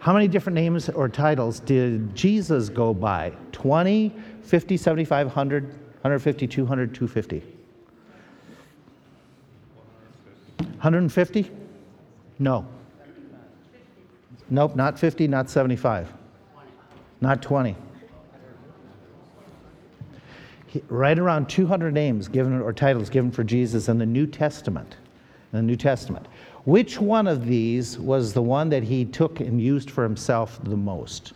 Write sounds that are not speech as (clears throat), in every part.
How many different names or titles did Jesus go by? 20, 50, 75, 100, 150, 200, 250? 150? No. Nope, not 50, not 75. Not 20. Right around 200 names given or titles given for Jesus in the New Testament. In the New Testament. Which one of these was the one that he took and used for himself the most?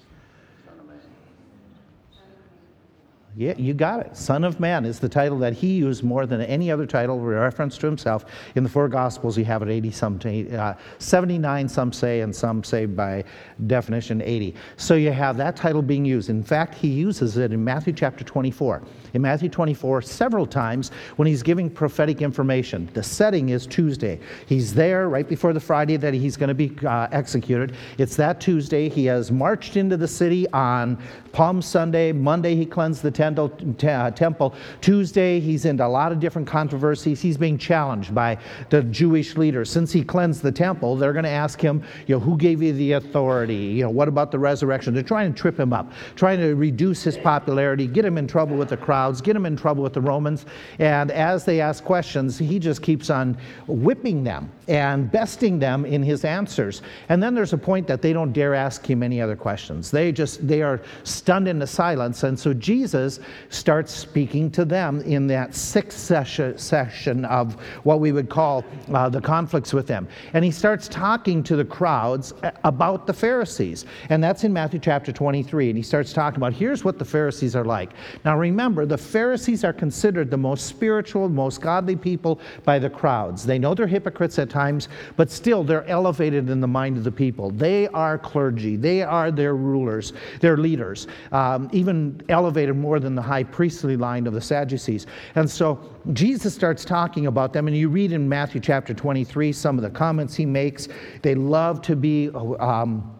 Yeah, you got it. Son of Man is the title that he used more than any other title reference to himself. In the four Gospels, you have it 80 some, uh, 79, some say, and some say by definition 80. So you have that title being used. In fact, he uses it in Matthew chapter 24. In Matthew 24, several times when he's giving prophetic information. The setting is Tuesday. He's there right before the Friday that he's going to be uh, executed. It's that Tuesday. He has marched into the city on Palm Sunday. Monday, he cleansed the temple. Uh, temple. Tuesday, he's into a lot of different controversies. He's being challenged by the Jewish leaders. Since he cleansed the temple, they're going to ask him, you know, who gave you the authority? You know, what about the resurrection? They're trying to trip him up, trying to reduce his popularity, get him in trouble with the crowds, get him in trouble with the Romans. And as they ask questions, he just keeps on whipping them and besting them in his answers. And then there's a point that they don't dare ask him any other questions. They just, they are stunned into silence. And so Jesus starts speaking to them in that sixth session, of what we would call uh, the conflicts with them. And he starts talking to the crowds about the Pharisees. And that's in Matthew chapter 23. And he starts talking about here's what the Pharisees are like. Now remember, the Pharisees are considered the most spiritual, most godly people by the crowds. They know they're hypocrites at times, but still they're elevated in the mind of the people. They are clergy, they are their rulers, their leaders, um, even elevated more than the high priestly line of the Sadducees. And so Jesus starts talking about them, and you read in Matthew chapter 23 some of the comments he makes. They love to be. Um,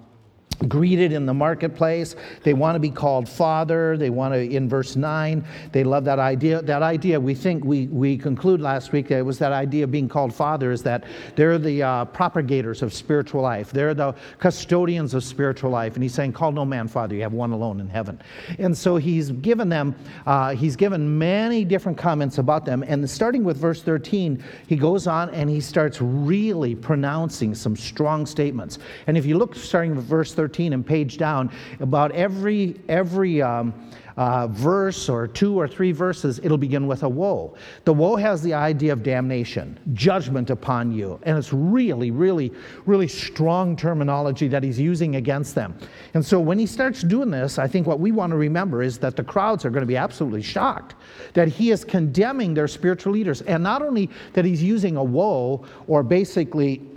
greeted in the marketplace. They want to be called father. They want to, in verse 9, they love that idea. That idea, we think, we, we conclude last week that it was that idea of being called father is that they're the uh, propagators of spiritual life. They're the custodians of spiritual life. And he's saying, call no man father. You have one alone in heaven. And so he's given them, uh, he's given many different comments about them. And starting with verse 13, he goes on and he starts really pronouncing some strong statements. And if you look starting with verse 13, 13 and page down, about every, every um, uh, verse or two or three verses, it'll begin with a woe. The woe has the idea of damnation, judgment upon you. And it's really, really, really strong terminology that he's using against them. And so when he starts doing this, I think what we want to remember is that the crowds are going to be absolutely shocked that he is condemning their spiritual leaders. And not only that he's using a woe or basically, (clears throat)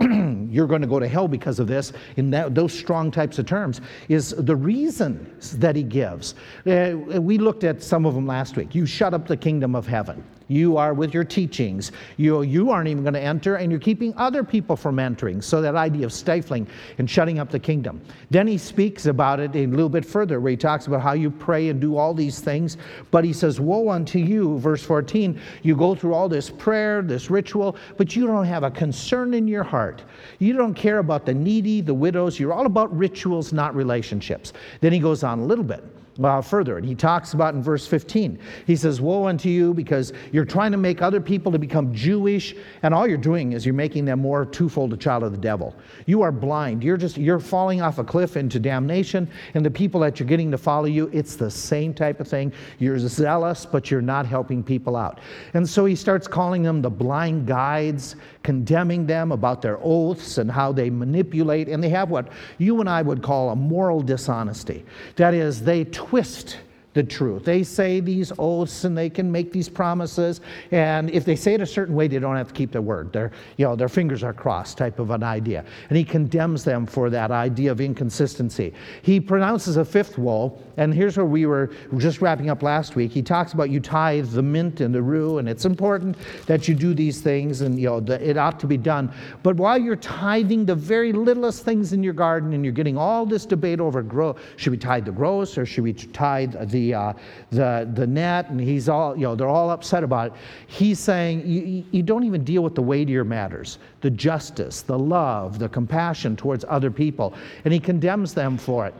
you're going to go to hell because of this, in that, those strong types of terms, is the reasons that he gives. Uh, we looked at some of them last week. You shut up the kingdom of heaven. You are with your teachings. You, you aren't even going to enter, and you're keeping other people from entering. So, that idea of stifling and shutting up the kingdom. Then he speaks about it a little bit further, where he talks about how you pray and do all these things. But he says, Woe unto you, verse 14. You go through all this prayer, this ritual, but you don't have a concern in your heart. You don't care about the needy, the widows. You're all about rituals, not relationships. Then he goes on a little bit uh, further. And he talks about in verse 15, he says, Woe unto you because you're trying to make other people to become Jewish, and all you're doing is you're making them more twofold a child of the devil. You are blind. You're just, you're falling off a cliff into damnation, and the people that you're getting to follow you, it's the same type of thing. You're zealous, but you're not helping people out. And so he starts calling them the blind guides, condemning them about their oaths and how they manipulate, and they have what you and I would call a moral dishonesty. That is, they twist the truth. They say these oaths and they can make these promises, and if they say it a certain way, they don't have to keep their word. Their, you know, their fingers are crossed, type of an idea. And he condemns them for that idea of inconsistency. He pronounces a fifth woe, and here's where we were just wrapping up last week. He talks about you tithe the mint and the rue, and it's important that you do these things, and you know the, it ought to be done. But while you're tithing the very littlest things in your garden, and you're getting all this debate over grow, should we tithe the gross or should we tithe the the, uh, the, the net, and he's all, you know, they're all upset about it. He's saying, you, you don't even deal with the weightier matters the justice, the love, the compassion towards other people. And he condemns them for it.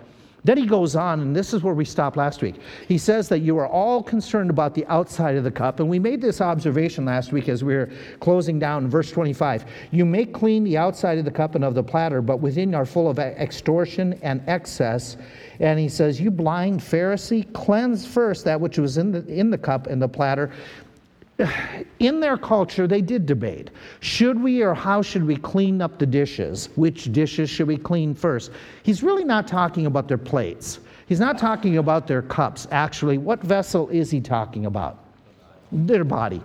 Then he goes on, and this is where we stopped last week. He says that you are all concerned about the outside of the cup. And we made this observation last week as we were closing down in verse 25. You make clean the outside of the cup and of the platter, but within are full of extortion and excess. And he says, You blind Pharisee, cleanse first that which was in the, in the cup and the platter, in their culture, they did debate. Should we or how should we clean up the dishes? Which dishes should we clean first? He's really not talking about their plates. He's not talking about their cups. Actually, what vessel is he talking about? Their body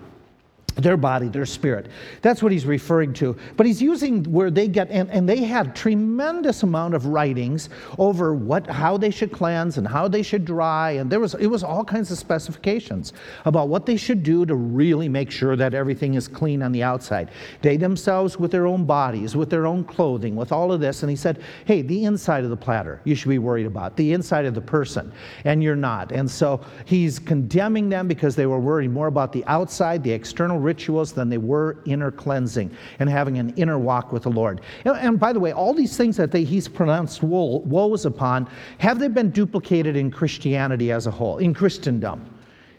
their body, their spirit. That's what he's referring to. But he's using where they get, and, and they had tremendous amount of writings over what, how they should cleanse and how they should dry, and there was, it was all kinds of specifications about what they should do to really make sure that everything is clean on the outside. They themselves, with their own bodies, with their own clothing, with all of this, and he said, hey, the inside of the platter you should be worried about, the inside of the person, and you're not. And so he's condemning them because they were worried more about the outside, the external rituals than they were inner cleansing and having an inner walk with the Lord. And, and by the way, all these things that they, he's pronounced woe, woes upon, have they been duplicated in Christianity as a whole, in Christendom?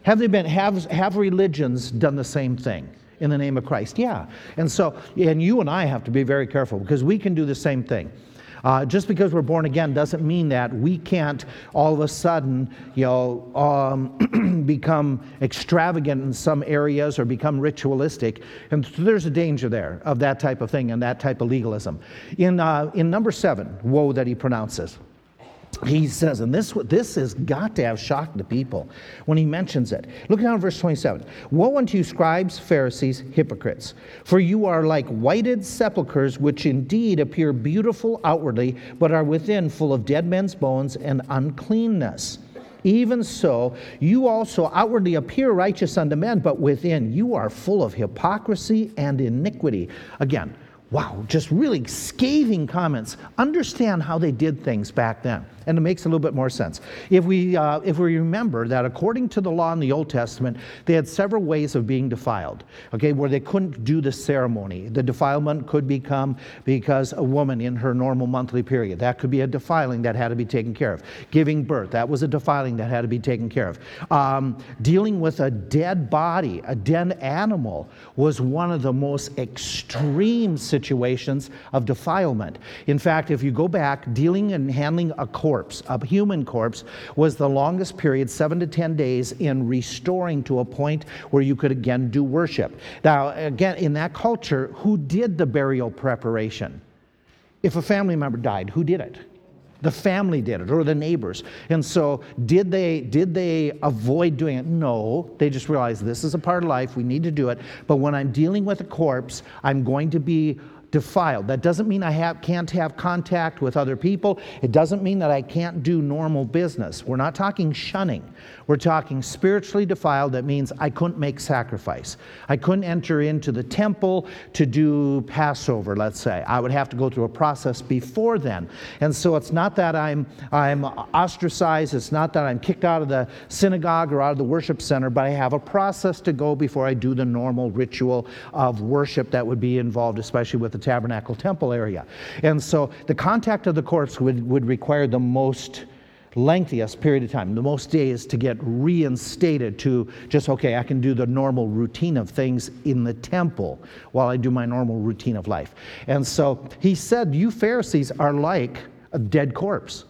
Have they been, have, have religions done the same thing? in the name of Christ. Yeah. And so, and you and I have to be very careful because we can do the same thing. Uh, just because we're born again doesn't mean that we can't all of a sudden, you know, um, (clears throat) become extravagant in some areas or become ritualistic. And so there's a danger there of that type of thing and that type of legalism. In, uh, in number seven, woe that he pronounces he says, and this, this has got to have shocked the people when he mentions it. Look down at verse 27. Woe unto you, scribes, Pharisees, hypocrites, for you are like whited sepulchres, which indeed appear beautiful outwardly, but are within full of dead men's bones and uncleanness. Even so, you also outwardly appear righteous unto men, but within you are full of hypocrisy and iniquity. Again, wow, just really scathing comments. Understand how they did things back then and it makes a little bit more sense. If we, uh, if we remember that according to the law in the Old Testament, they had several ways of being defiled, okay, where they couldn't do the ceremony. The defilement could become because a woman in her normal monthly period, that could be a defiling that had to be taken care of. Giving birth, that was a defiling that had to be taken care of. Um, dealing with a dead body, a dead animal, was one of the most extreme situations of defilement. In fact, if you go back, dealing and handling a corpse, corpse, a human corpse, was the longest period, seven to 10 days, in restoring to a point where you could again do worship. Now, again, in that culture, who did the burial preparation? If a family member died, who did it? the family did it or the neighbors and so did they did they avoid doing it no they just realized this is a part of life we need to do it but when i'm dealing with a corpse i'm going to be defiled. That doesn't mean I have, can't have contact with other people. It doesn't mean that I can't do normal business. We're not talking shunning. We're talking spiritually defiled. That means I couldn't make sacrifice. I couldn't enter into the temple to do Passover, let's say. I would have to go through a process before then. And so it's not that I'm, I'm ostracized, it's not that I'm kicked out of the synagogue or out of the worship center, but I have a process to go before I do the normal ritual of worship that would be involved, especially with the tabernacle temple area. And so the contact of the corpse would, would require the most lengthiest period of time, the most days to get reinstated to just, okay, I can do the normal routine of things in the temple while I do my normal routine of life. And so he said, You Pharisees are like a dead corpse.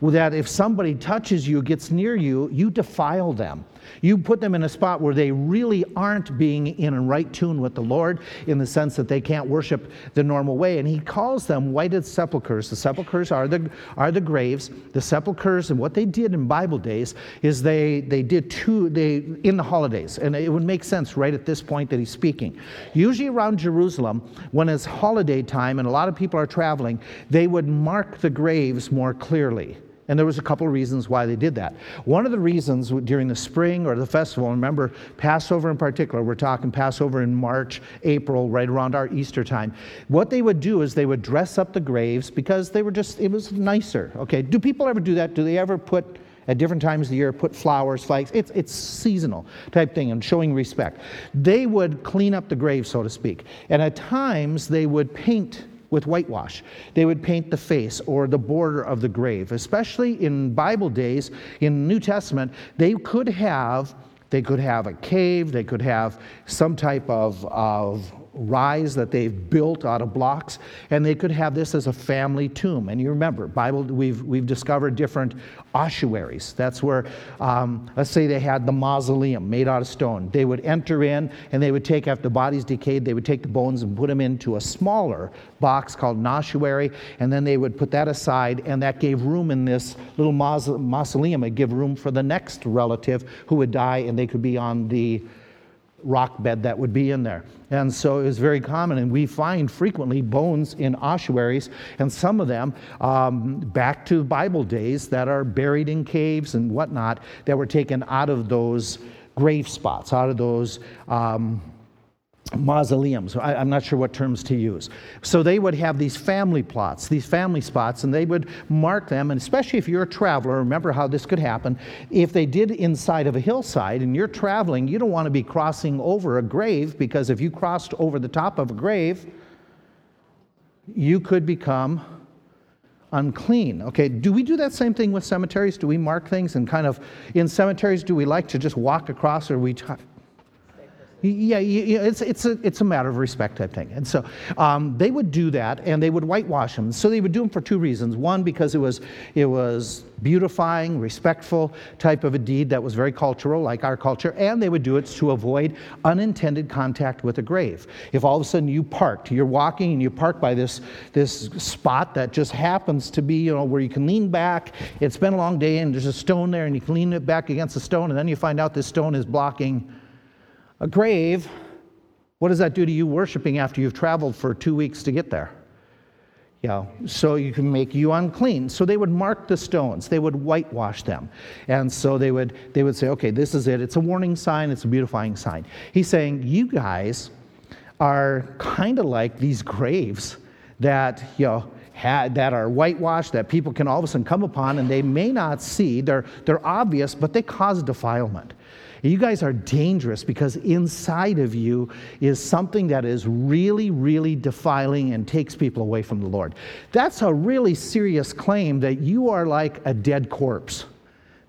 That if somebody touches you, gets near you, you defile them. You put them in a spot where they really aren't being in a right tune with the Lord in the sense that they can't worship the normal way. And he calls them whited sepulchres. The sepulchres are the, are the graves. The sepulchres, and what they did in Bible days is they, they did two, they, in the holidays. And it would make sense right at this point that he's speaking. Usually around Jerusalem, when it's holiday time and a lot of people are traveling, they would mark the graves more clearly. And there was a couple of reasons why they did that. One of the reasons during the spring or the festival, remember Passover in particular, we're talking Passover in March, April, right around our Easter time. What they would do is they would dress up the graves because they were just, it was nicer. Okay, do people ever do that? Do they ever put at different times of the year, put flowers, flags. It's, it's seasonal type thing and showing respect. They would clean up the grave, so to speak. And at times, they would paint with whitewash. They would paint the face or the border of the grave. Especially in Bible days, in New Testament, they could have they could have a cave, they could have some type of, of rise that they've built out of blocks, and they could have this as a family tomb. And you remember, Bible, we've, we've discovered different ossuaries. That's where, um, let's say they had the mausoleum made out of stone. They would enter in and they would take, after the bodies decayed, they would take the bones and put them into a smaller box called an ossuary, and then they would put that aside, and that gave room in this little mausoleum. It gave room for the next relative who would die, and they could be on the rock bed that would be in there. And so it was very common, and we find frequently bones in ossuaries, and some of them um, back to Bible days that are buried in caves and whatnot that were taken out of those grave spots, out of those. Um, mausoleums. I, am not sure what terms to use. So they would have these family plots, these family spots, and they would mark them. And especially if you're a traveler, remember how this could happen. If they did inside of a hillside and you're traveling, you don't want to be crossing over a grave because if you crossed over the top of a grave, you could become unclean. Okay, do we do that same thing with cemeteries? Do we mark things and kind of in cemeteries, do we like to just walk across or we yeah, it's, it's, a, it's a matter of respect type thing. And so um, they would do that and they would whitewash them. So they would do them for two reasons. One, because it was, it was beautifying, respectful type of a deed that was very cultural, like our culture, and they would do it to avoid unintended contact with a grave. If all of a sudden you parked, you're walking and you park by this, this spot that just happens to be, you know, where you can lean back, it's been a long day and there's a stone there and you can lean it back against the stone and then you find out this stone is blocking a grave, what does that do to you worshiping after you've traveled for two weeks to get there? Yeah, so you can make you unclean. So they would mark the stones, they would whitewash them. And so they would they would say, okay, this is it. It's a warning sign, it's a beautifying sign. He's saying, you guys are kind of like these graves that, you know, had, that are whitewashed that people can all of a sudden come upon and they may not see. They're, they're obvious, but they cause defilement. You guys are dangerous because inside of you is something that is really, really defiling and takes people away from the Lord. That's a really serious claim that you are like a dead corpse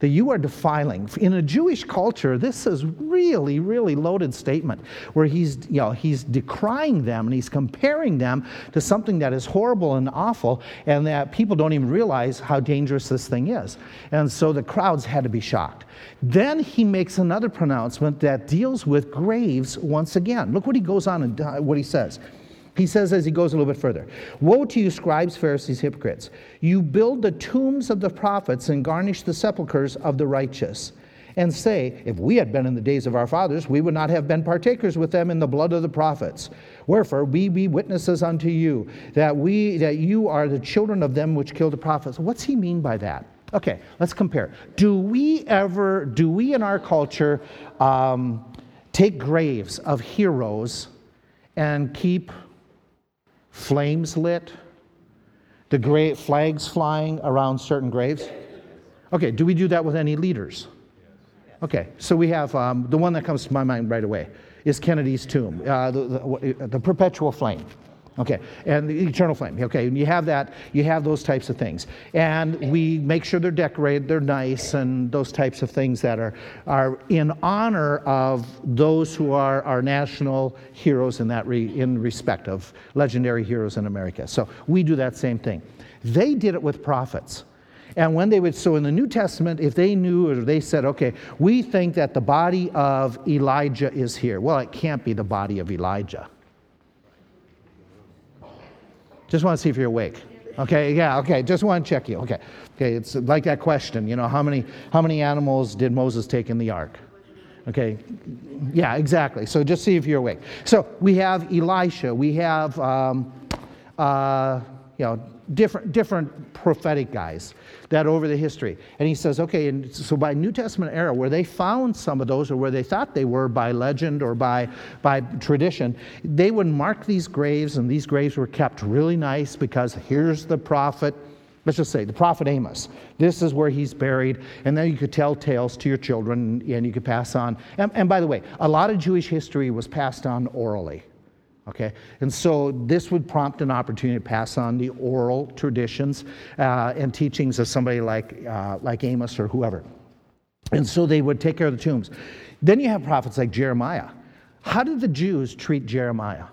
that you are defiling. In a Jewish culture, this is really, really loaded statement where he's, you know, he's decrying them and he's comparing them to something that is horrible and awful and that people don't even realize how dangerous this thing is. And so the crowds had to be shocked. Then he makes another pronouncement that deals with graves once again. Look what he goes on and uh, what he says. He says as he goes a little bit further Woe to you, scribes, Pharisees, hypocrites! You build the tombs of the prophets and garnish the sepulchres of the righteous, and say, If we had been in the days of our fathers, we would not have been partakers with them in the blood of the prophets. Wherefore we be witnesses unto you that we that you are the children of them which killed the prophets. What's he mean by that? Okay, let's compare. Do we ever, do we in our culture um, take graves of heroes and keep flames lit, the great flags flying around certain graves? Okay, do we do that with any leaders? Okay, so we have um, the one that comes to my mind right away is Kennedy's tomb, uh, the, the, the perpetual flame. Okay, and the eternal flame. Okay, and you have that, you have those types of things. And we make sure they're decorated, they're nice, and those types of things that are, are in honor of those who are our national heroes in that re, in respect of legendary heroes in America. So we do that same thing. They did it with prophets. And when they would, so in the New Testament, if they knew or they said, okay, we think that the body of Elijah is here, well, it can't be the body of Elijah just want to see if you're awake. Okay, yeah, okay, just want to check you. Okay, okay, it's like that question, you know, how many, how many animals did Moses take in the ark? Okay, yeah, exactly. So just see if you're awake. So we have Elisha, we have, um, uh, you know, different, different prophetic guys that over the history. And he says, okay, and so by New Testament era, where they found some of those or where they thought they were by legend or by, by tradition, they would mark these graves, and these graves were kept really nice because here's the prophet let's just say the prophet Amos. This is where he's buried, and then you could tell tales to your children, and you could pass on. And, and by the way, a lot of Jewish history was passed on orally. Okay, and so this would prompt an opportunity to pass on the oral traditions uh, and teachings of somebody like, uh, like Amos or whoever. And so they would take care of the tombs. Then you have prophets like Jeremiah. How did the Jews treat Jeremiah?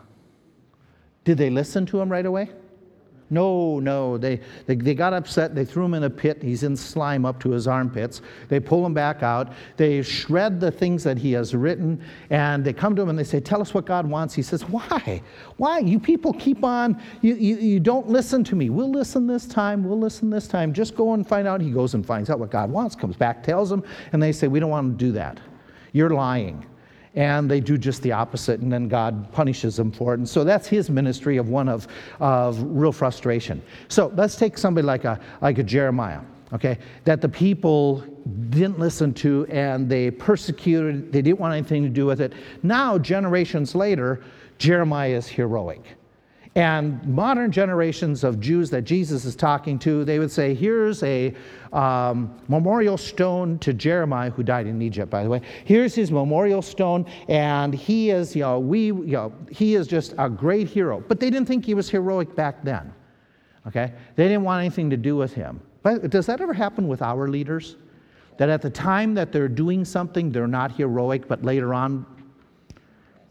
Did they listen to him right away? No, no. They, they, they, got upset. They threw him in a pit. He's in slime up to his armpits. They pull him back out. They shred the things that he has written. And they come to him and they say, Tell us what God wants. He says, Why? Why? You people keep on. You, you, you don't listen to me. We'll listen this time. We'll listen this time. Just go and find out. He goes and finds out what God wants, comes back, tells them. And they say, We don't want to do that. You're lying and they do just the opposite, and then God punishes them for it. And so that's his ministry of one of, of real frustration. So let's take somebody like a, like a Jeremiah, okay, that the people didn't listen to and they persecuted, they didn't want anything to do with it. Now, generations later, Jeremiah is heroic. And modern generations of Jews that Jesus is talking to, they would say, here's a um, memorial stone to Jeremiah, who died in Egypt, by the way. Here's his memorial stone, and he is, you know, we, you know, he is just a great hero. But they didn't think he was heroic back then. Okay? They didn't want anything to do with him. But does that ever happen with our leaders? That at the time that they're doing something, they're not heroic, but later on,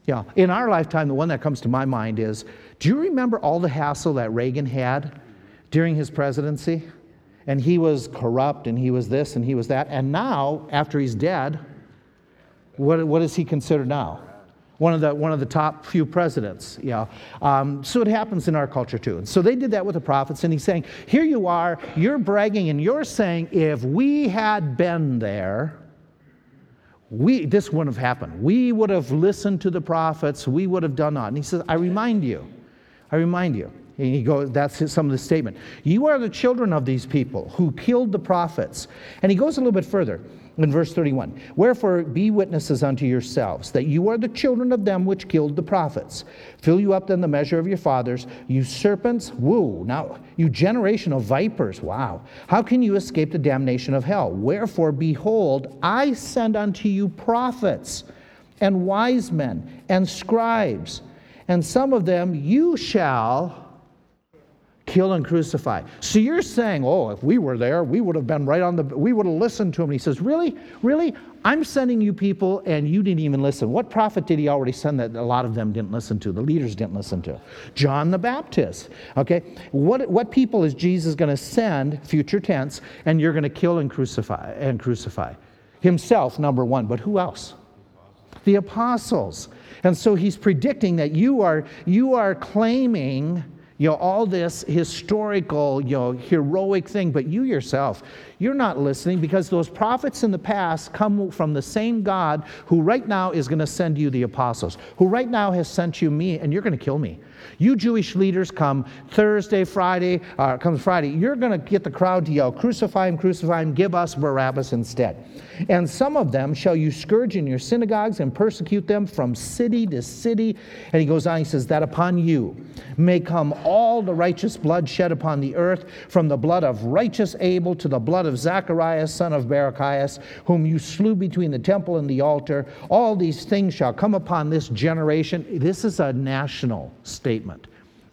yeah. In our lifetime, the one that comes to my mind is do you remember all the hassle that Reagan had during his presidency? And he was corrupt and he was this and he was that. And now, after he's dead, what, what is he considered now? One of the, one of the top few presidents. Know. Um, so it happens in our culture too. And so they did that with the prophets, and he's saying, Here you are, you're bragging, and you're saying, if we had been there, we, this wouldn't have happened. We would have listened to the prophets, we would have done that. And he says, I remind you, I remind you. And he goes, that's his, some of the statement. You are the children of these people who killed the prophets. And he goes a little bit further in verse 31 Wherefore be witnesses unto yourselves that you are the children of them which killed the prophets. Fill you up then the measure of your fathers, you serpents, woo, now you generation of vipers, wow. How can you escape the damnation of hell? Wherefore, behold, I send unto you prophets and wise men and scribes and some of them you shall kill and crucify. So you're saying, oh, if we were there, we would have been right on the, we would have listened to him. And he says, really? Really? I'm sending you people and you didn't even listen. What prophet did he already send that a lot of them didn't listen to? The leaders didn't listen to? John the Baptist. Okay? What, what people is Jesus going to send, future tense, and you're going to kill and crucify and crucify? Himself, number one, but who else? The apostles. And so he's predicting that you are, you are claiming you know, all this historical, you know, heroic thing, but you yourself, you're not listening because those prophets in the past come from the same God who right now is going to send you the apostles, who right now has sent you me, and you're going to kill me. You Jewish leaders come Thursday, Friday, uh, comes Friday, you're going to get the crowd to yell, Crucify him, crucify him, give us Barabbas instead. And some of them shall you scourge in your synagogues and persecute them from city to city. And he goes on, he says, That upon you may come all the righteous blood shed upon the earth, from the blood of righteous Abel to the blood of Zacharias, son of Barachias, whom you slew between the temple and the altar. All these things shall come upon this generation. This is a national statement.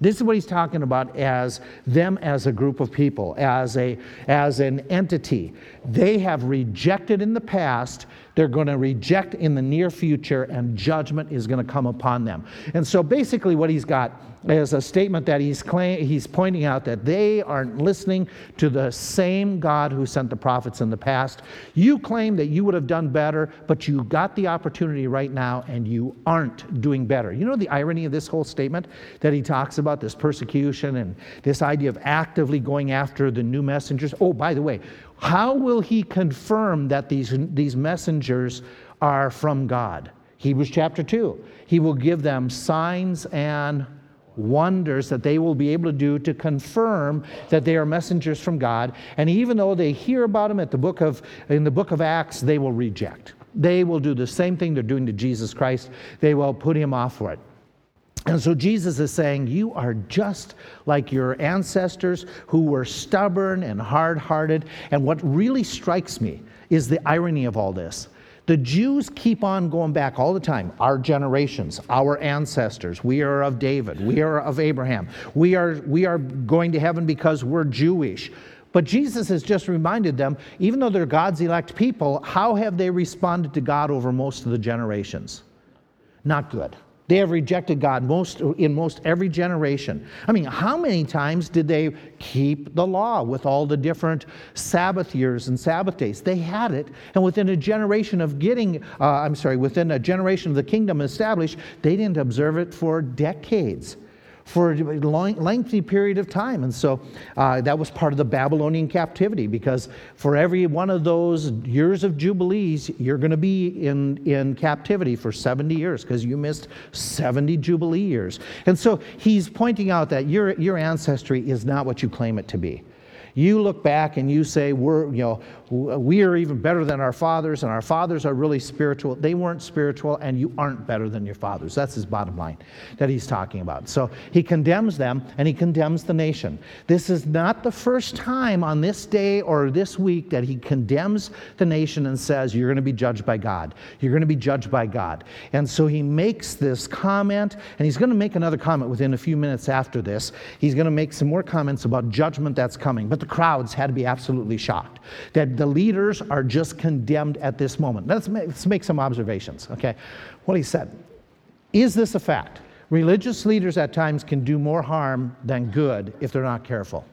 This is what he's talking about as them as a group of people, as, a, as an entity. They have rejected in the past, they're going to reject in the near future, and judgment is going to come upon them. And so basically, what he's got is a statement that he's, claim, he's pointing out that they aren't listening to the same God who sent the prophets in the past. You claim that you would have done better, but you got the opportunity right now and you aren't doing better. You know the irony of this whole statement that he talks about this persecution and this idea of actively going after the new messengers? Oh, by the way, how will he confirm that these, these messengers are from God? Hebrews chapter 2. He will give them signs and wonders that they will be able to do to confirm that they are messengers from God. And even though they hear about them at the book of, in the book of Acts, they will reject. They will do the same thing they're doing to Jesus Christ. They will put him off for it. And so Jesus is saying, You are just like your ancestors who were stubborn and hard hearted. And what really strikes me is the irony of all this. The Jews keep on going back all the time. Our generations, our ancestors, we are of David, we are of Abraham, we are, we are going to heaven because we're Jewish. But Jesus has just reminded them, even though they're God's elect people, how have they responded to God over most of the generations? Not good. They have rejected God most, in most every generation. I mean, how many times did they keep the law with all the different Sabbath years and Sabbath days? They had it, and within a generation of getting, uh, I'm sorry, within a generation of the kingdom established, they didn't observe it for decades for a lengthy period of time. And so uh, that was part of the Babylonian captivity because for every one of those years of Jubilees, you're going to be in, in captivity for 70 years because you missed 70 Jubilee years. And so he's pointing out that your, your ancestry is not what you claim it to be. You look back and you say, we're, you know, we are even better than our fathers, and our fathers are really spiritual. They weren't spiritual, and you aren't better than your fathers. That's his bottom line that he's talking about. So he condemns them, and he condemns the nation. This is not the first time on this day or this week that he condemns the nation and says, You're going to be judged by God. You're going to be judged by God. And so he makes this comment, and he's going to make another comment within a few minutes after this. He's going to make some more comments about judgment that's coming. But the crowds had to be absolutely shocked that the leaders are just condemned at this moment. Let's make, let's make some observations, okay? What he said Is this a fact? Religious leaders at times can do more harm than good if they're not careful.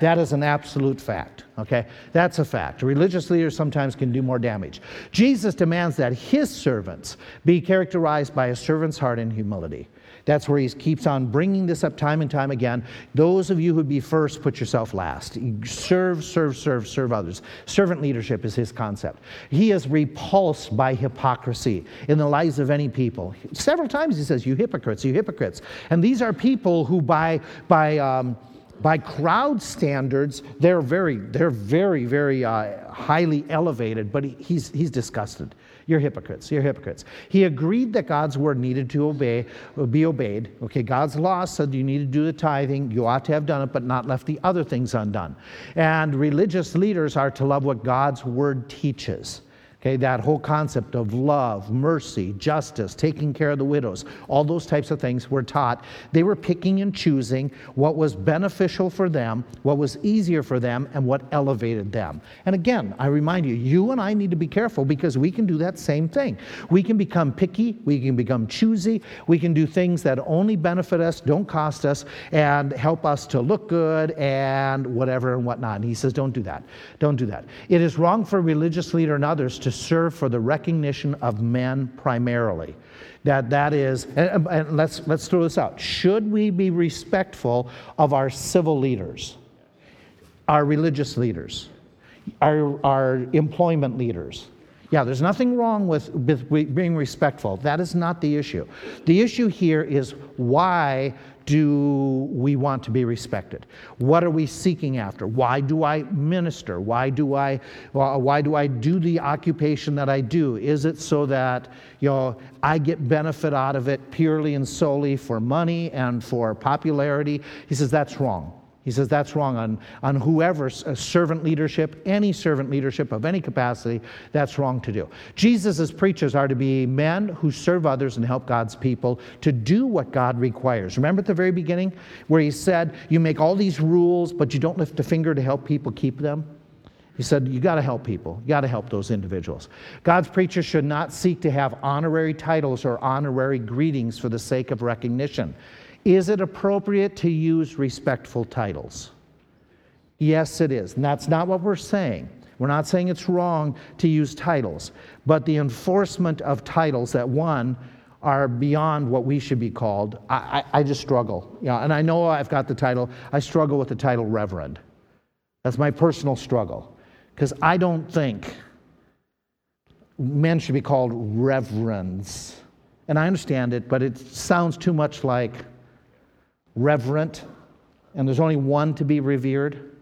That is an absolute fact, okay? That's a fact. Religious leaders sometimes can do more damage. Jesus demands that his servants be characterized by a servant's heart and humility. That's where he keeps on bringing this up time and time again. Those of you who be first, put yourself last. Serve, serve, serve, serve others. Servant leadership is his concept. He is repulsed by hypocrisy in the lives of any people. Several times he says, You hypocrites, you hypocrites. And these are people who, by, by, um, by crowd standards, they're very, they're very, very uh, highly elevated, but he's, he's disgusted. You're hypocrites. You're hypocrites. He agreed that God's word needed to obey, be obeyed. Okay, God's law said you need to do the tithing. You ought to have done it, but not left the other things undone. And religious leaders are to love what God's word teaches. Okay, that whole concept of love, mercy, justice, taking care of the widows, all those types of things were taught. They were picking and choosing what was beneficial for them, what was easier for them, and what elevated them. And again, I remind you, you and I need to be careful because we can do that same thing. We can become picky, we can become choosy, we can do things that only benefit us, don't cost us, and help us to look good and whatever and whatnot. And he says, don't do that. Don't do that. It is wrong for a religious leader and others to to serve for the recognition of men primarily. That, that is, and, and let's, let's throw this out. Should we be respectful of our civil leaders, our religious leaders, our, our employment leaders? Yeah, there's nothing wrong with, with being respectful. That is not the issue. The issue here is why do we want to be respected? What are we seeking after? Why do I minister? Why do I, why do I do the occupation that I do? Is it so that you know, I get benefit out of it purely and solely for money and for popularity? He says that's wrong. He says that's wrong on, on whoever's servant leadership, any servant leadership of any capacity, that's wrong to do. Jesus' preachers are to be men who serve others and help God's people to do what God requires. Remember at the very beginning where he said, You make all these rules, but you don't lift a finger to help people keep them? He said, You got to help people. You got to help those individuals. God's preachers should not seek to have honorary titles or honorary greetings for the sake of recognition. Is it appropriate to use respectful titles? Yes, it is. And that's not what we're saying. We're not saying it's wrong to use titles, but the enforcement of titles that one are beyond what we should be called. I, I, I just struggle. You know, and I know I've got the title, I struggle with the title Reverend. That's my personal struggle. Because I don't think men should be called reverends. And I understand it, but it sounds too much like reverent, and there's only one to be revered.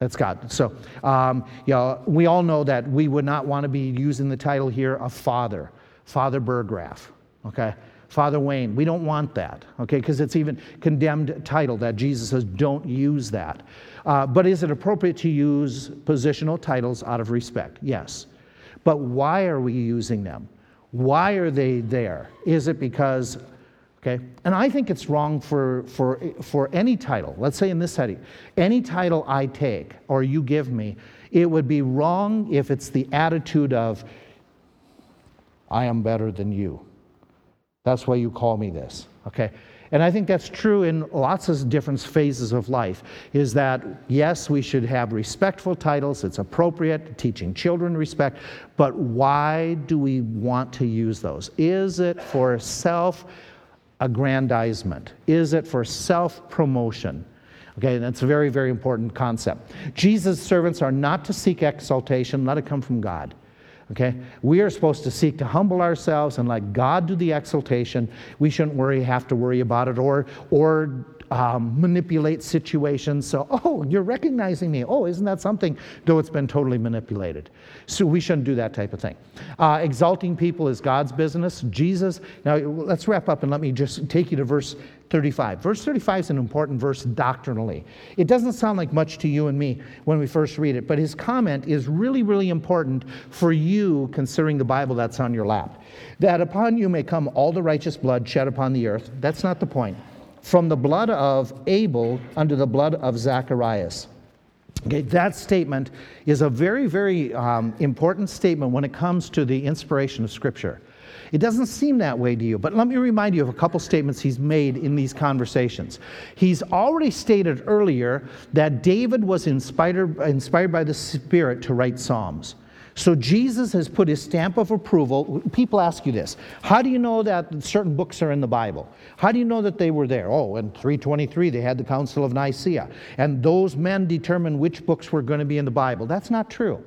That's God. So, um, you know, we all know that we would not want to be using the title here of Father, Father Burgraff. Okay? Father Wayne. We don't want that, okay, because it's even condemned title that Jesus says don't use that. Uh, but is it appropriate to use positional titles out of respect? Yes. But why are we using them? Why are they there? Is it because, okay, and I think it's wrong for, for, for any title, let's say in this setting, any title I take or you give me, it would be wrong if it's the attitude of, I am better than you. That's why you call me this, okay? And I think that's true in lots of different phases of life. Is that, yes, we should have respectful titles, it's appropriate, teaching children respect, but why do we want to use those? Is it for self aggrandizement? Is it for self promotion? Okay, that's a very, very important concept. Jesus' servants are not to seek exaltation, let it come from God. Okay? We are supposed to seek to humble ourselves and let God do the exaltation. We shouldn't worry, have to worry about it or, or um, manipulate situations. So, oh, you're recognizing me. Oh, isn't that something? Though it's been totally manipulated. So we shouldn't do that type of thing. Uh, exalting people is God's business. Jesus, now let's wrap up and let me just take you to verse 35. Verse 35 is an important verse doctrinally. It doesn't sound like much to you and me when we first read it, but his comment is really, really important for you considering the Bible that's on your lap. That upon you may come all the righteous blood shed upon the earth. That's not the point from the blood of Abel unto the blood of Zacharias. Okay, that statement is a very, very um, important statement when it comes to the inspiration of Scripture. It doesn't seem that way to you, but let me remind you of a couple statements he's made in these conversations. He's already stated earlier that David was inspired, inspired by the Spirit to write Psalms. So Jesus has put his stamp of approval. People ask you this How do you know that certain books are in the Bible? How do you know that they were there? Oh, in 323, they had the Council of Nicaea. And those men determined which books were going to be in the Bible. That's not true.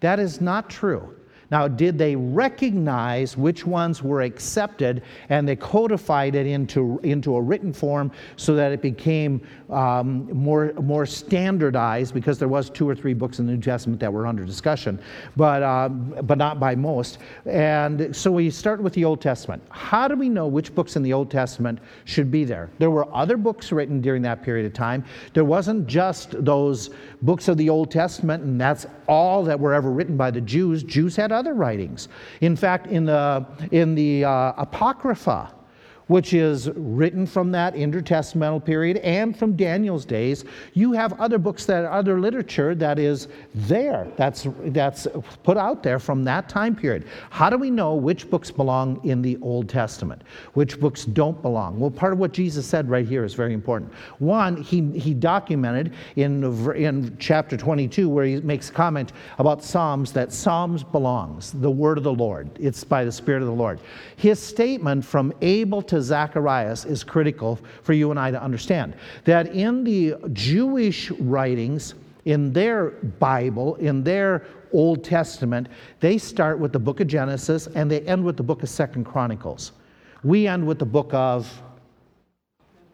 That is not true. Now, did they recognize which ones were accepted and they codified it into, into a written form so that it became um, more, more standardized because there was two or three books in the New Testament that were under discussion, but, um, but not by most. And so we start with the Old Testament. How do we know which books in the Old Testament should be there? There were other books written during that period of time. There wasn't just those books of the Old Testament, and that's all that were ever written by the Jews. Jews had other writings. In fact, in the, in the uh, Apocrypha, which is written from that intertestamental period and from Daniel's days. You have other books that other literature that is there, that's, that's put out there from that time period. How do we know which books belong in the Old Testament? Which books don't belong? Well, part of what Jesus said right here is very important. One, he, he documented in, in chapter 22 where he makes comment about Psalms that Psalms belongs, the word of the Lord. It's by the Spirit of the Lord. His statement from Abel to Zacharias is critical for you and I to understand. That in the Jewish writings, in their Bible, in their Old Testament, they start with the book of Genesis and they end with the book of Second Chronicles. We end with the book of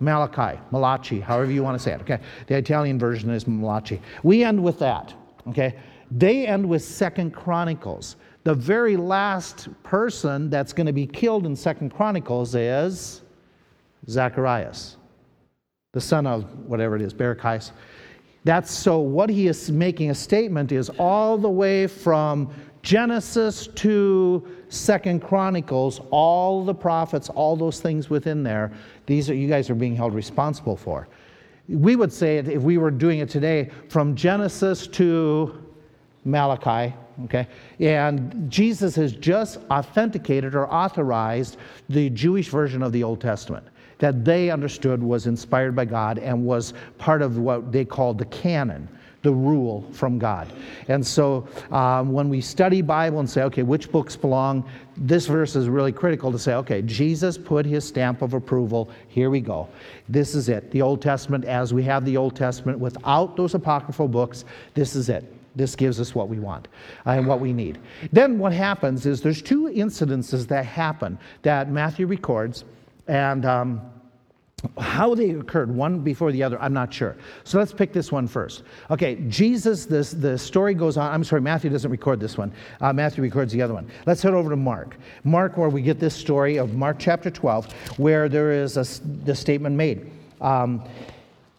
Malachi, Malachi, however you want to say it. Okay, the Italian version is Malachi. We end with that. Okay, they end with Second Chronicles the very last person that's going to be killed in Second Chronicles is Zacharias, the son of whatever it is, Barachias. That's so what he is making a statement is all the way from Genesis to Second Chronicles, all the prophets, all those things within there, these are you guys are being held responsible for. We would say it if we were doing it today from Genesis to Malachi, okay? And Jesus has just authenticated or authorized the Jewish version of the Old Testament that they understood was inspired by God and was part of what they called the canon the rule from God. And so um, when we study Bible and say, okay, which books belong, this verse is really critical to say, okay, Jesus put his stamp of approval. Here we go. This is it. The Old Testament, as we have the Old Testament without those apocryphal books, this is it. This gives us what we want uh, and what we need. Then what happens is there's two incidences that happen that Matthew records, and um, how they occurred one before the other i'm not sure. So let's pick this one first. Okay jesus this the story goes on i'm sorry matthew doesn't record this one. Uh, matthew records the other one. Let's head over to mark. Mark where we get this story of mark chapter 12 where there is a, the statement made. Um,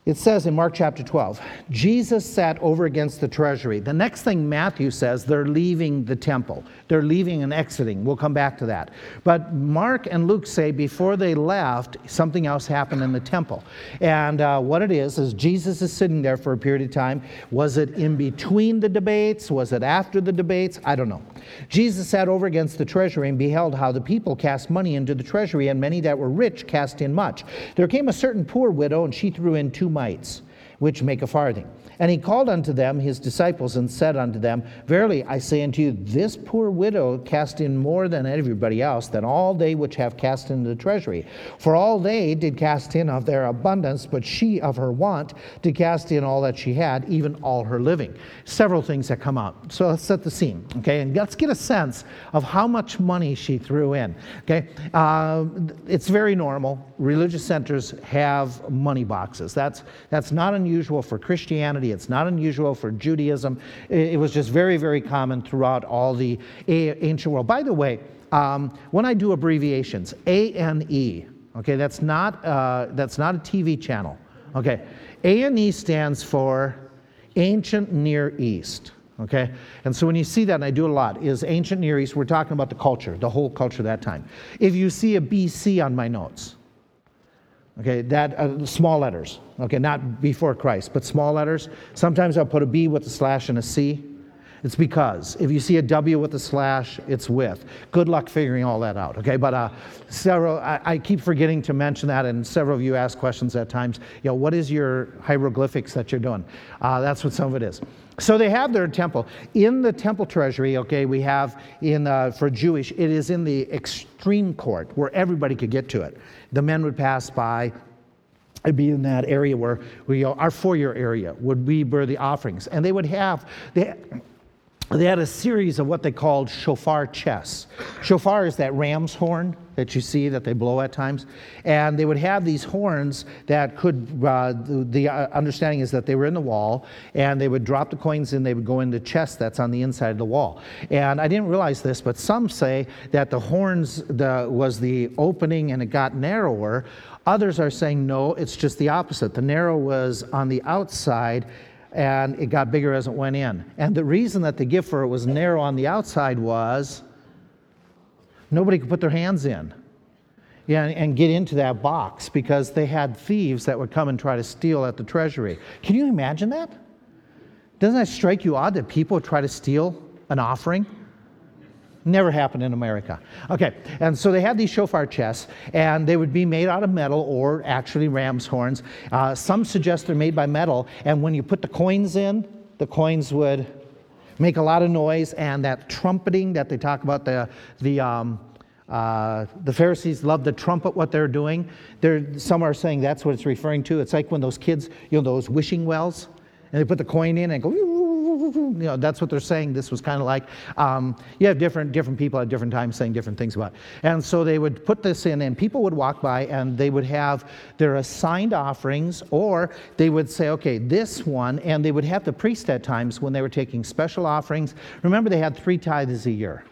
it says in Mark chapter 12, Jesus sat over against the treasury. The next thing Matthew says, they're leaving the temple. They're leaving and exiting. We'll come back to that. But Mark and Luke say before they left, something else happened in the temple. And uh, what it is, is Jesus is sitting there for a period of time. Was it in between the debates? Was it after the debates? I don't know. Jesus sat over against the treasury and beheld how the people cast money into the treasury, and many that were rich cast in much. There came a certain poor widow, and she threw in two mites, which make a farthing. And he called unto them his disciples and said unto them, Verily I say unto you, this poor widow cast in more than everybody else, than all they which have cast into the treasury. For all they did cast in of their abundance, but she of her want did cast in all that she had, even all her living. Several things that come out. So let's set the scene, okay? And let's get a sense of how much money she threw in, okay? Uh, it's very normal. Religious centers have money boxes. That's, that's not unusual for Christianity it's not unusual for Judaism. It was just very, very common throughout all the ancient world. By the way, um, when I do abbreviations, ANE, okay, that's not, uh, that's not a TV channel. Okay, ANE stands for Ancient Near East. Okay, and so when you see that, and I do a lot, is ancient Near East. We're talking about the culture, the whole culture that time. If you see a BC on my notes, Okay, that uh, small letters. Okay, not before Christ, but small letters. Sometimes I'll put a B with a slash and a C. It's because if you see a W with a slash, it's with. Good luck figuring all that out. Okay, but uh, several. I, I, keep forgetting to mention that, and several of you ask questions at times. You know, what is your hieroglyphics that you're doing? Uh, that's what some of it is. So they have their temple. In the temple treasury, okay, we have in uh, for Jewish, it is in the extreme court where everybody could get to it. The men would pass by. It'd be in that area where we, our foyer area would be where the offerings, and they would have they, they had a series of what they called shofar chests. Shofar is that ram's horn that you see that they blow at times. And they would have these horns that could, uh, the, the, uh, understanding is that they were in the wall, and they would drop the coins in, they would go in the chest that's on the inside of the wall. And I didn't realize this, but some say that the horns the, was the opening and it got narrower. Others are saying no, it's just the opposite. The narrow was on the outside and it got bigger as it went in. And the reason that the gift for it was narrow on the outside was nobody could put their hands in yeah, and get into that box because they had thieves that would come and try to steal at the treasury. Can you imagine that? Doesn't that strike you odd that people try to steal an offering? Never happened in America. Okay, and so they had these shofar chests, and they would be made out of metal or actually ram's horns. Uh, some suggest they're made by metal, and when you put the coins in, the coins would make a lot of noise, and that trumpeting that they talk about, the, the, um, uh, the Pharisees love to trumpet what they're doing. They're, some are saying that's what it's referring to. It's like when those kids, you know, those wishing wells, and they put the coin in and go, you know, that's what they're saying. This was kind of like, um, you have different, different people at different times saying different things about it. And so they would put this in, and people would walk by and they would have their assigned offerings, or they would say, okay, this one, and they would have the priest at times when they were taking special offerings. Remember, they had three tithes a year.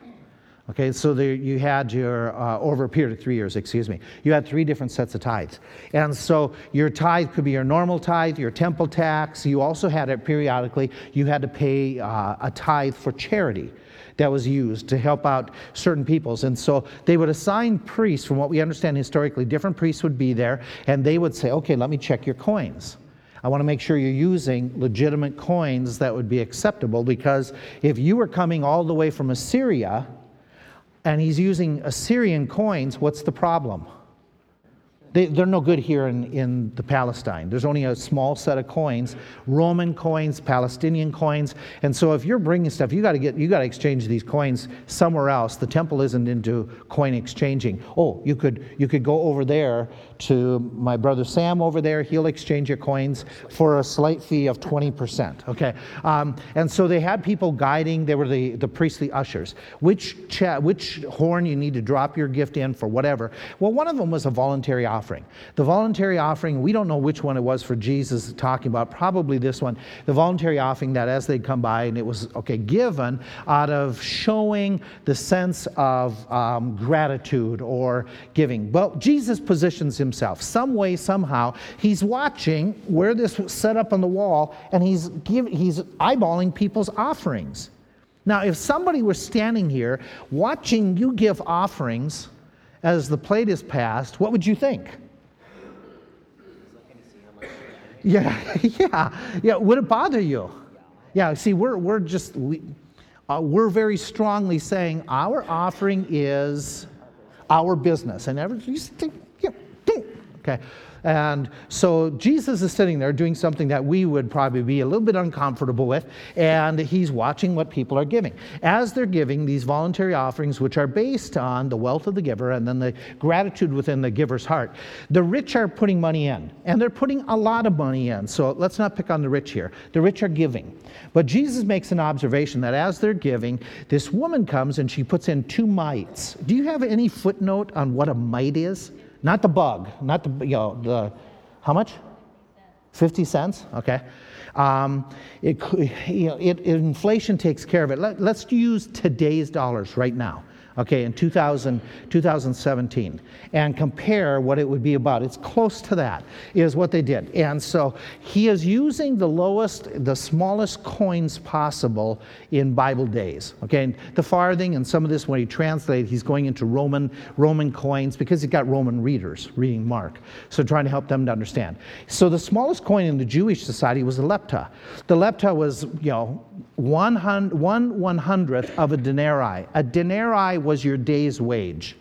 Okay, so there, you had your, uh, over a period of three years, excuse me, you had three different sets of tithes. And so your tithe could be your normal tithe, your temple tax. You also had it periodically, you had to pay uh, a tithe for charity that was used to help out certain peoples. And so they would assign priests, from what we understand historically, different priests would be there, and they would say, okay, let me check your coins. I want to make sure you're using legitimate coins that would be acceptable because if you were coming all the way from Assyria, and he's using Assyrian coins, what's the problem? They, are no good here in, in the Palestine. There's only a small set of coins, Roman coins, Palestinian coins, and so if you're bringing stuff, you got to get you got to exchange these coins somewhere else. The temple isn't into coin exchanging. Oh, you could you could go over there to my brother Sam over there. He'll exchange your coins for a slight fee of 20%. Okay. Um, and so they had people guiding, they were the, the priestly ushers. Which, cha- which horn you need to drop your gift in for whatever. Well, one of them was a voluntary offering. The voluntary offering, we don't know which one it was for Jesus talking about, probably this one. The voluntary offering that as they'd come by, and it was, okay, given out of showing the sense of um, gratitude or giving. But Jesus positions himself some way, somehow. He's watching where this was set up on the wall, and he's, give, he's eyeballing people's offerings. Now, if somebody were standing here watching you give offerings as the plate is passed, what would you think? Yeah, (laughs) yeah, yeah. Would it bother you? Yeah, see, we're, we're just, we, uh, we're very strongly saying our offering is our business. And every, you think, okay. And so Jesus is sitting there doing something that we would probably be a little bit uncomfortable with, and he's watching what people are giving. As they're giving these voluntary offerings, which are based on the wealth of the giver and then the gratitude within the giver's heart, the rich are putting money in, and they're putting a lot of money in. So let's not pick on the rich here. The rich are giving. But Jesus makes an observation that as they're giving, this woman comes and she puts in two mites. Do you have any footnote on what a mite is? Not the bug, not the, you know, the, how much? 50 cents? Okay. Um, it, you know, it, inflation takes care of it. Let, let's use today's dollars right now okay, in 2000, 2017, and compare what it would be about. It's close to that, is what they did. And so he is using the lowest, the smallest coins possible in Bible days. Okay, and the farthing and some of this, when he translates, he's going into Roman, Roman coins because he's got Roman readers reading Mark. So trying to help them to understand. So the smallest coin in the Jewish society was a lepta. The lepta was, you know, one, one one hundredth of a denarii. A denarii was your day's wage.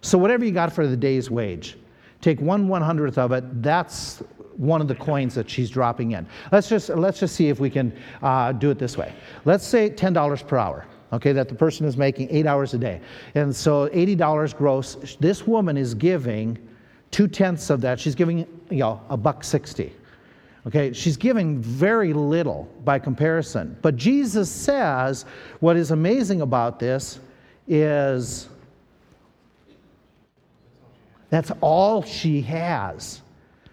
So whatever you got for the day's wage, take one one hundredth of it. That's one of the coins that she's dropping in. Let's just let's just see if we can uh, do it this way. Let's say ten dollars per hour. Okay, that the person is making eight hours a day, and so eighty dollars gross. This woman is giving two tenths of that. She's giving you know a buck sixty. Okay, she's giving very little by comparison. But Jesus says what is amazing about this is that's all she has.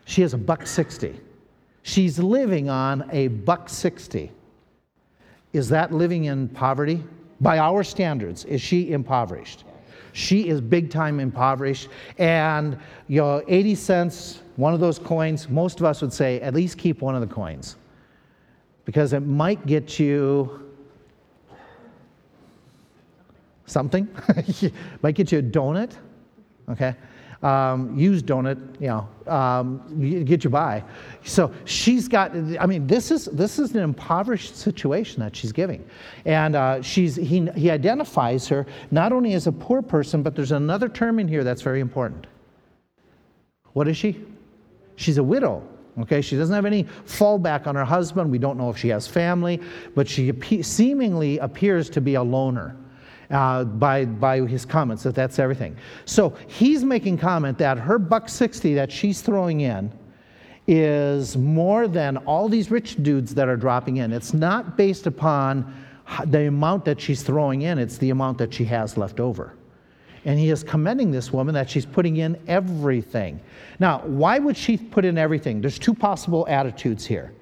She has a buck 60. She's living on a buck 60. Is that living in poverty? By our standards, is she impoverished? She is big time impoverished. And, you know, 80 cents one of those coins, most of us would say at least keep one of the coins because it might get you something, (laughs) might get you a donut, okay? Um, used donut, you know, um, get you by. So she's got. I mean, this is this is an impoverished situation that she's giving, and uh, she's he he identifies her not only as a poor person, but there's another term in here that's very important. What is she? She's a widow. Okay, she doesn't have any fallback on her husband. We don't know if she has family, but she seemingly appears to be a loner. Uh, by, by his comments that that's everything. So he's making comment that her buck 60 that she's throwing in is more than all these rich dudes that are dropping in. It's not based upon the amount that she's throwing in, it's the amount that she has left over. And he is commending this woman that she's putting in everything. Now, why would she put in everything? There's two possible attitudes here,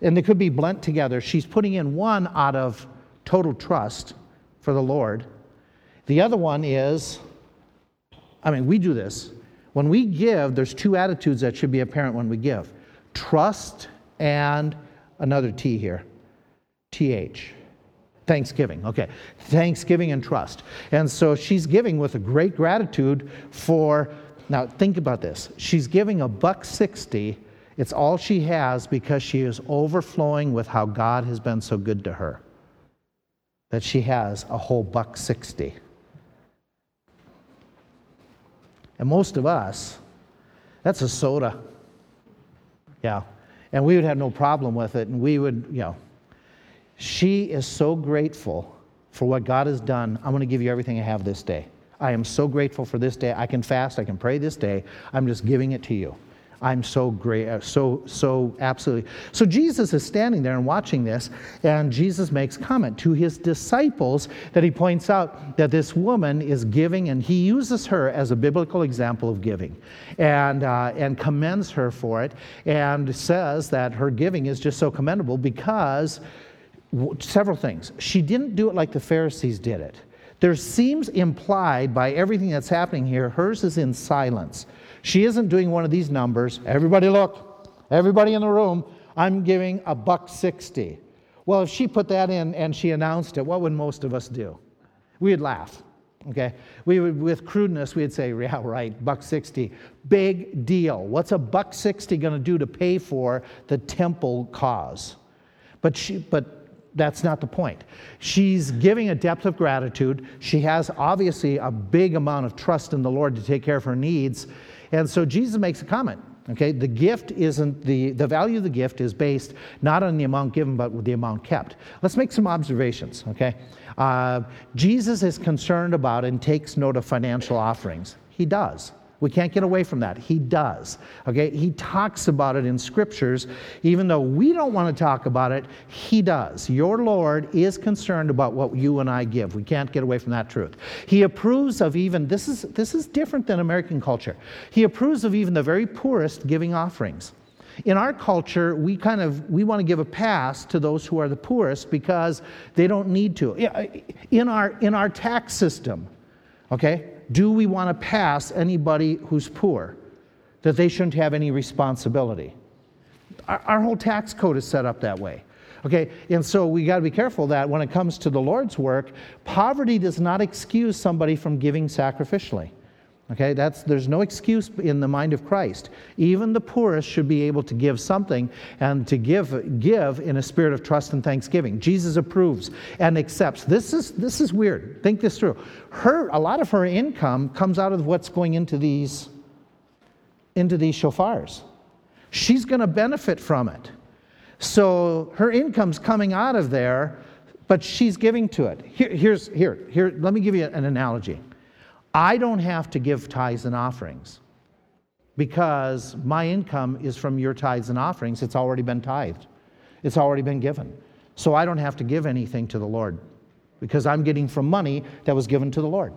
and they could be blent together. She's putting in one out of total trust for the Lord. The other one is, I mean, we do this. When we give, there's two attitudes that should be apparent when we give trust and another T here, TH. Thanksgiving. Okay. Thanksgiving and trust. And so she's giving with a great gratitude for, now think about this. She's giving a buck 60. It's all she has because she is overflowing with how God has been so good to her. That she has a whole buck 60. And most of us, that's a soda. Yeah. And we would have no problem with it. And we would, you know, she is so grateful for what God has done. I'm going to give you everything I have this day. I am so grateful for this day. I can fast, I can pray this day. I'm just giving it to you. I'm so great, uh, so, so absolutely. So Jesus is standing there and watching this, and Jesus makes comment to his disciples that he points out that this woman is giving, and he uses her as a biblical example of giving and, uh, and commends her for it, and says that her giving is just so commendable because several things. She didn't do it like the Pharisees did it. There seems implied by everything that's happening here, hers is in silence. She isn't doing one of these numbers. Everybody look. Everybody in the room. I'm giving a buck 60. Well, if she put that in and she announced it, what would most of us do? We'd laugh. Okay? We would, with crudeness, we'd say, yeah, right, buck 60. Big deal. What's a buck 60 going to do to pay for the temple cause? But she, but that's not the point. She's giving a depth of gratitude. She has obviously a big amount of trust in the Lord to take care of her needs. And so Jesus makes a comment. Okay, the gift isn't the, the value of the gift is based not on the amount given, but with the amount kept. Let's make some observations. Okay, uh, Jesus is concerned about and takes note of financial offerings. He does. We can't get away from that. He does. Okay? He talks about it in scriptures. Even though we don't want to talk about it, he does. Your Lord is concerned about what you and I give. We can't get away from that truth. He approves of even this is this is different than American culture. He approves of even the very poorest giving offerings. In our culture, we kind of we want to give a pass to those who are the poorest because they don't need to. In our in our tax system, okay? Do we want to pass anybody who's poor? That they shouldn't have any responsibility. Our, our whole tax code is set up that way. Okay, and so we got to be careful that when it comes to the Lord's work, poverty does not excuse somebody from giving sacrificially. Okay, that's, there's no excuse in the mind of Christ. Even the poorest should be able to give something and to give, give in a spirit of trust and thanksgiving. Jesus approves and accepts. This is, this is weird. Think this through. Her, a lot of her income comes out of what's going into these, into these shofars. She's going to benefit from it. So her income's coming out of there, but she's giving to it. Here, here's, here, here, let me give you an analogy. I don't have to give tithes and offerings because my income is from your tithes and offerings. It's already been tithed, it's already been given. So I don't have to give anything to the Lord because I'm getting from money that was given to the Lord.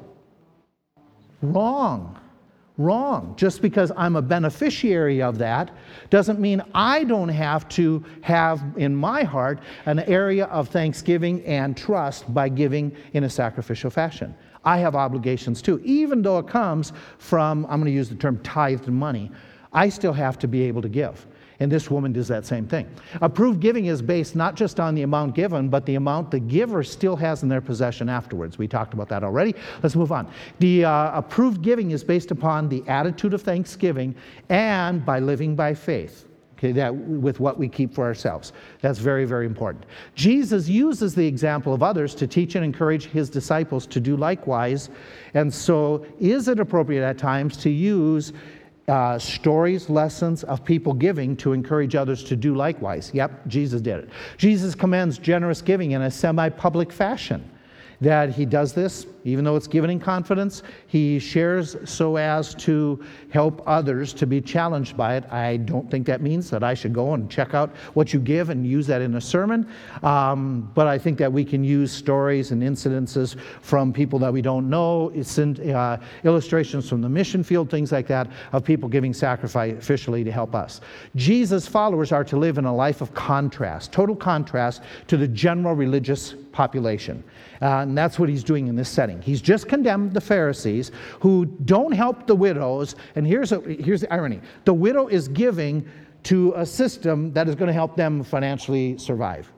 Wrong. Wrong. Just because I'm a beneficiary of that doesn't mean I don't have to have in my heart an area of thanksgiving and trust by giving in a sacrificial fashion. I have obligations too. Even though it comes from, I'm going to use the term tithed money, I still have to be able to give. And this woman does that same thing. Approved giving is based not just on the amount given, but the amount the giver still has in their possession afterwards. We talked about that already. Let's move on. The uh, approved giving is based upon the attitude of thanksgiving and by living by faith okay, that with what we keep for ourselves. That's very, very important. Jesus uses the example of others to teach and encourage his disciples to do likewise. And so, is it appropriate at times to use uh, stories, lessons of people giving to encourage others to do likewise? Yep, Jesus did it. Jesus commends generous giving in a semi public fashion that he does this, even though it's given in confidence. He shares so as to help others to be challenged by it. I don't think that means that I should go and check out what you give and use that in a sermon, um, but I think that we can use stories and incidences from people that we don't know, in, uh, illustrations from the mission field, things like that, of people giving sacrificially to help us. Jesus' followers are to live in a life of contrast, total contrast to the general religious population. Uh, and that's what he's doing in this setting. He's just condemned the Pharisees who don't help the widows. And here's, a, here's the irony the widow is giving to a system that is going to help them financially survive.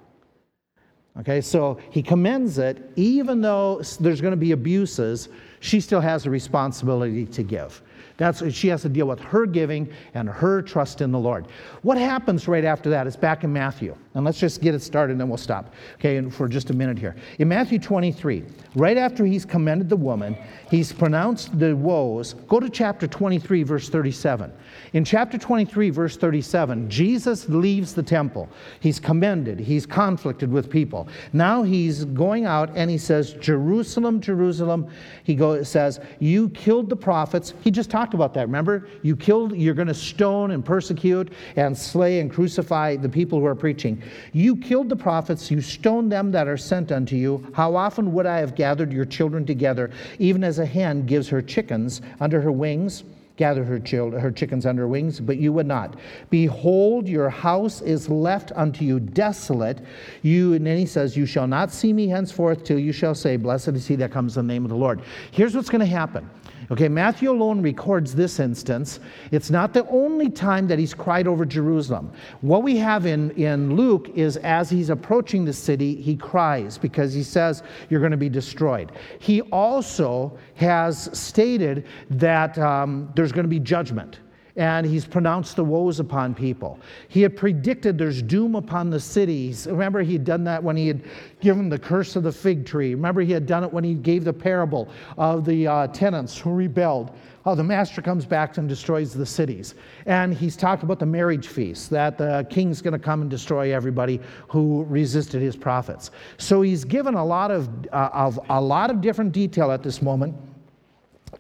Okay, so he commends it, even though there's going to be abuses, she still has a responsibility to give. That's she has to deal with her giving and her trust in the Lord. What happens right after that is back in Matthew. And let's just get it started and then we'll stop. Okay, for just a minute here. In Matthew 23, right after he's commended the woman, he's pronounced the woes. Go to chapter 23, verse 37. In chapter 23, verse 37, Jesus leaves the temple. He's commended, he's conflicted with people. Now he's going out and he says, Jerusalem, Jerusalem. He goes, says, You killed the prophets. He just talked about that, remember? You killed, you're going to stone and persecute and slay and crucify the people who are preaching. You killed the prophets, you stoned them that are sent unto you. How often would I have gathered your children together, even as a hen gives her chickens under her wings? gather her, her chickens under wings, but you would not. Behold, your house is left unto you desolate. You, and then he says, You shall not see me henceforth till you shall say, Blessed is he that comes in the name of the Lord. Here's what's going to happen. Okay, Matthew alone records this instance. It's not the only time that he's cried over Jerusalem. What we have in, in Luke is as he's approaching the city, he cries because he says, You're going to be destroyed. He also has stated that um, there's going to be judgment and he's pronounced the woes upon people. He had predicted there's doom upon the cities. Remember, he had done that when he had given the curse of the fig tree. Remember, he had done it when he gave the parable of the uh, tenants who rebelled. Oh, the master comes back and destroys the cities. And he's talked about the marriage feast, that the king's going to come and destroy everybody who resisted his prophets. So he's given a lot of, uh, of a lot of different detail at this moment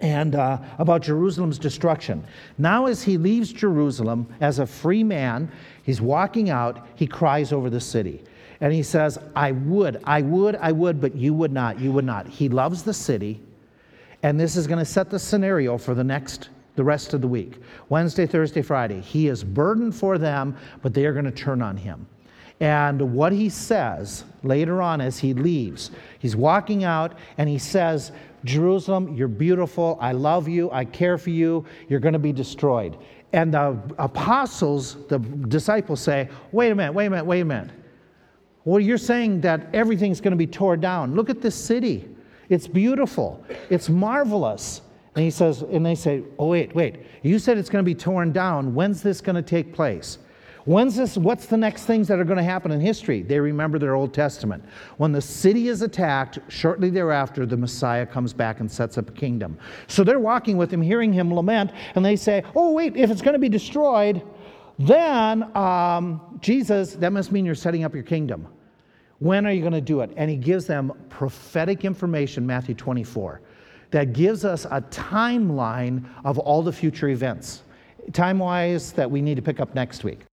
and uh, about Jerusalem's destruction. Now, as he leaves Jerusalem as a free man, he's walking out, he cries over the city. And he says, I would, I would, I would, but you would not, you would not. He loves the city, and this is going to set the scenario for the next, the rest of the week Wednesday, Thursday, Friday. He is burdened for them, but they are going to turn on him. And what he says later on as he leaves, he's walking out and he says, Jerusalem, you're beautiful. I love you. I care for you. You're going to be destroyed. And the apostles, the disciples say, wait a minute, wait a minute, wait a minute. Well, you're saying that everything's going to be torn down. Look at this city. It's beautiful. It's marvelous. And he says, and they say, oh, wait, wait. You said it's going to be torn down. When's this going to take place? When's this, what's the next things that are going to happen in history? They remember their Old Testament. When the city is attacked, shortly thereafter, the Messiah comes back and sets up a kingdom. So they're walking with him, hearing him lament, and they say, Oh, wait, if it's going to be destroyed, then um, Jesus, that must mean you're setting up your kingdom. When are you going to do it? And he gives them prophetic information, Matthew 24, that gives us a timeline of all the future events, time wise, that we need to pick up next week.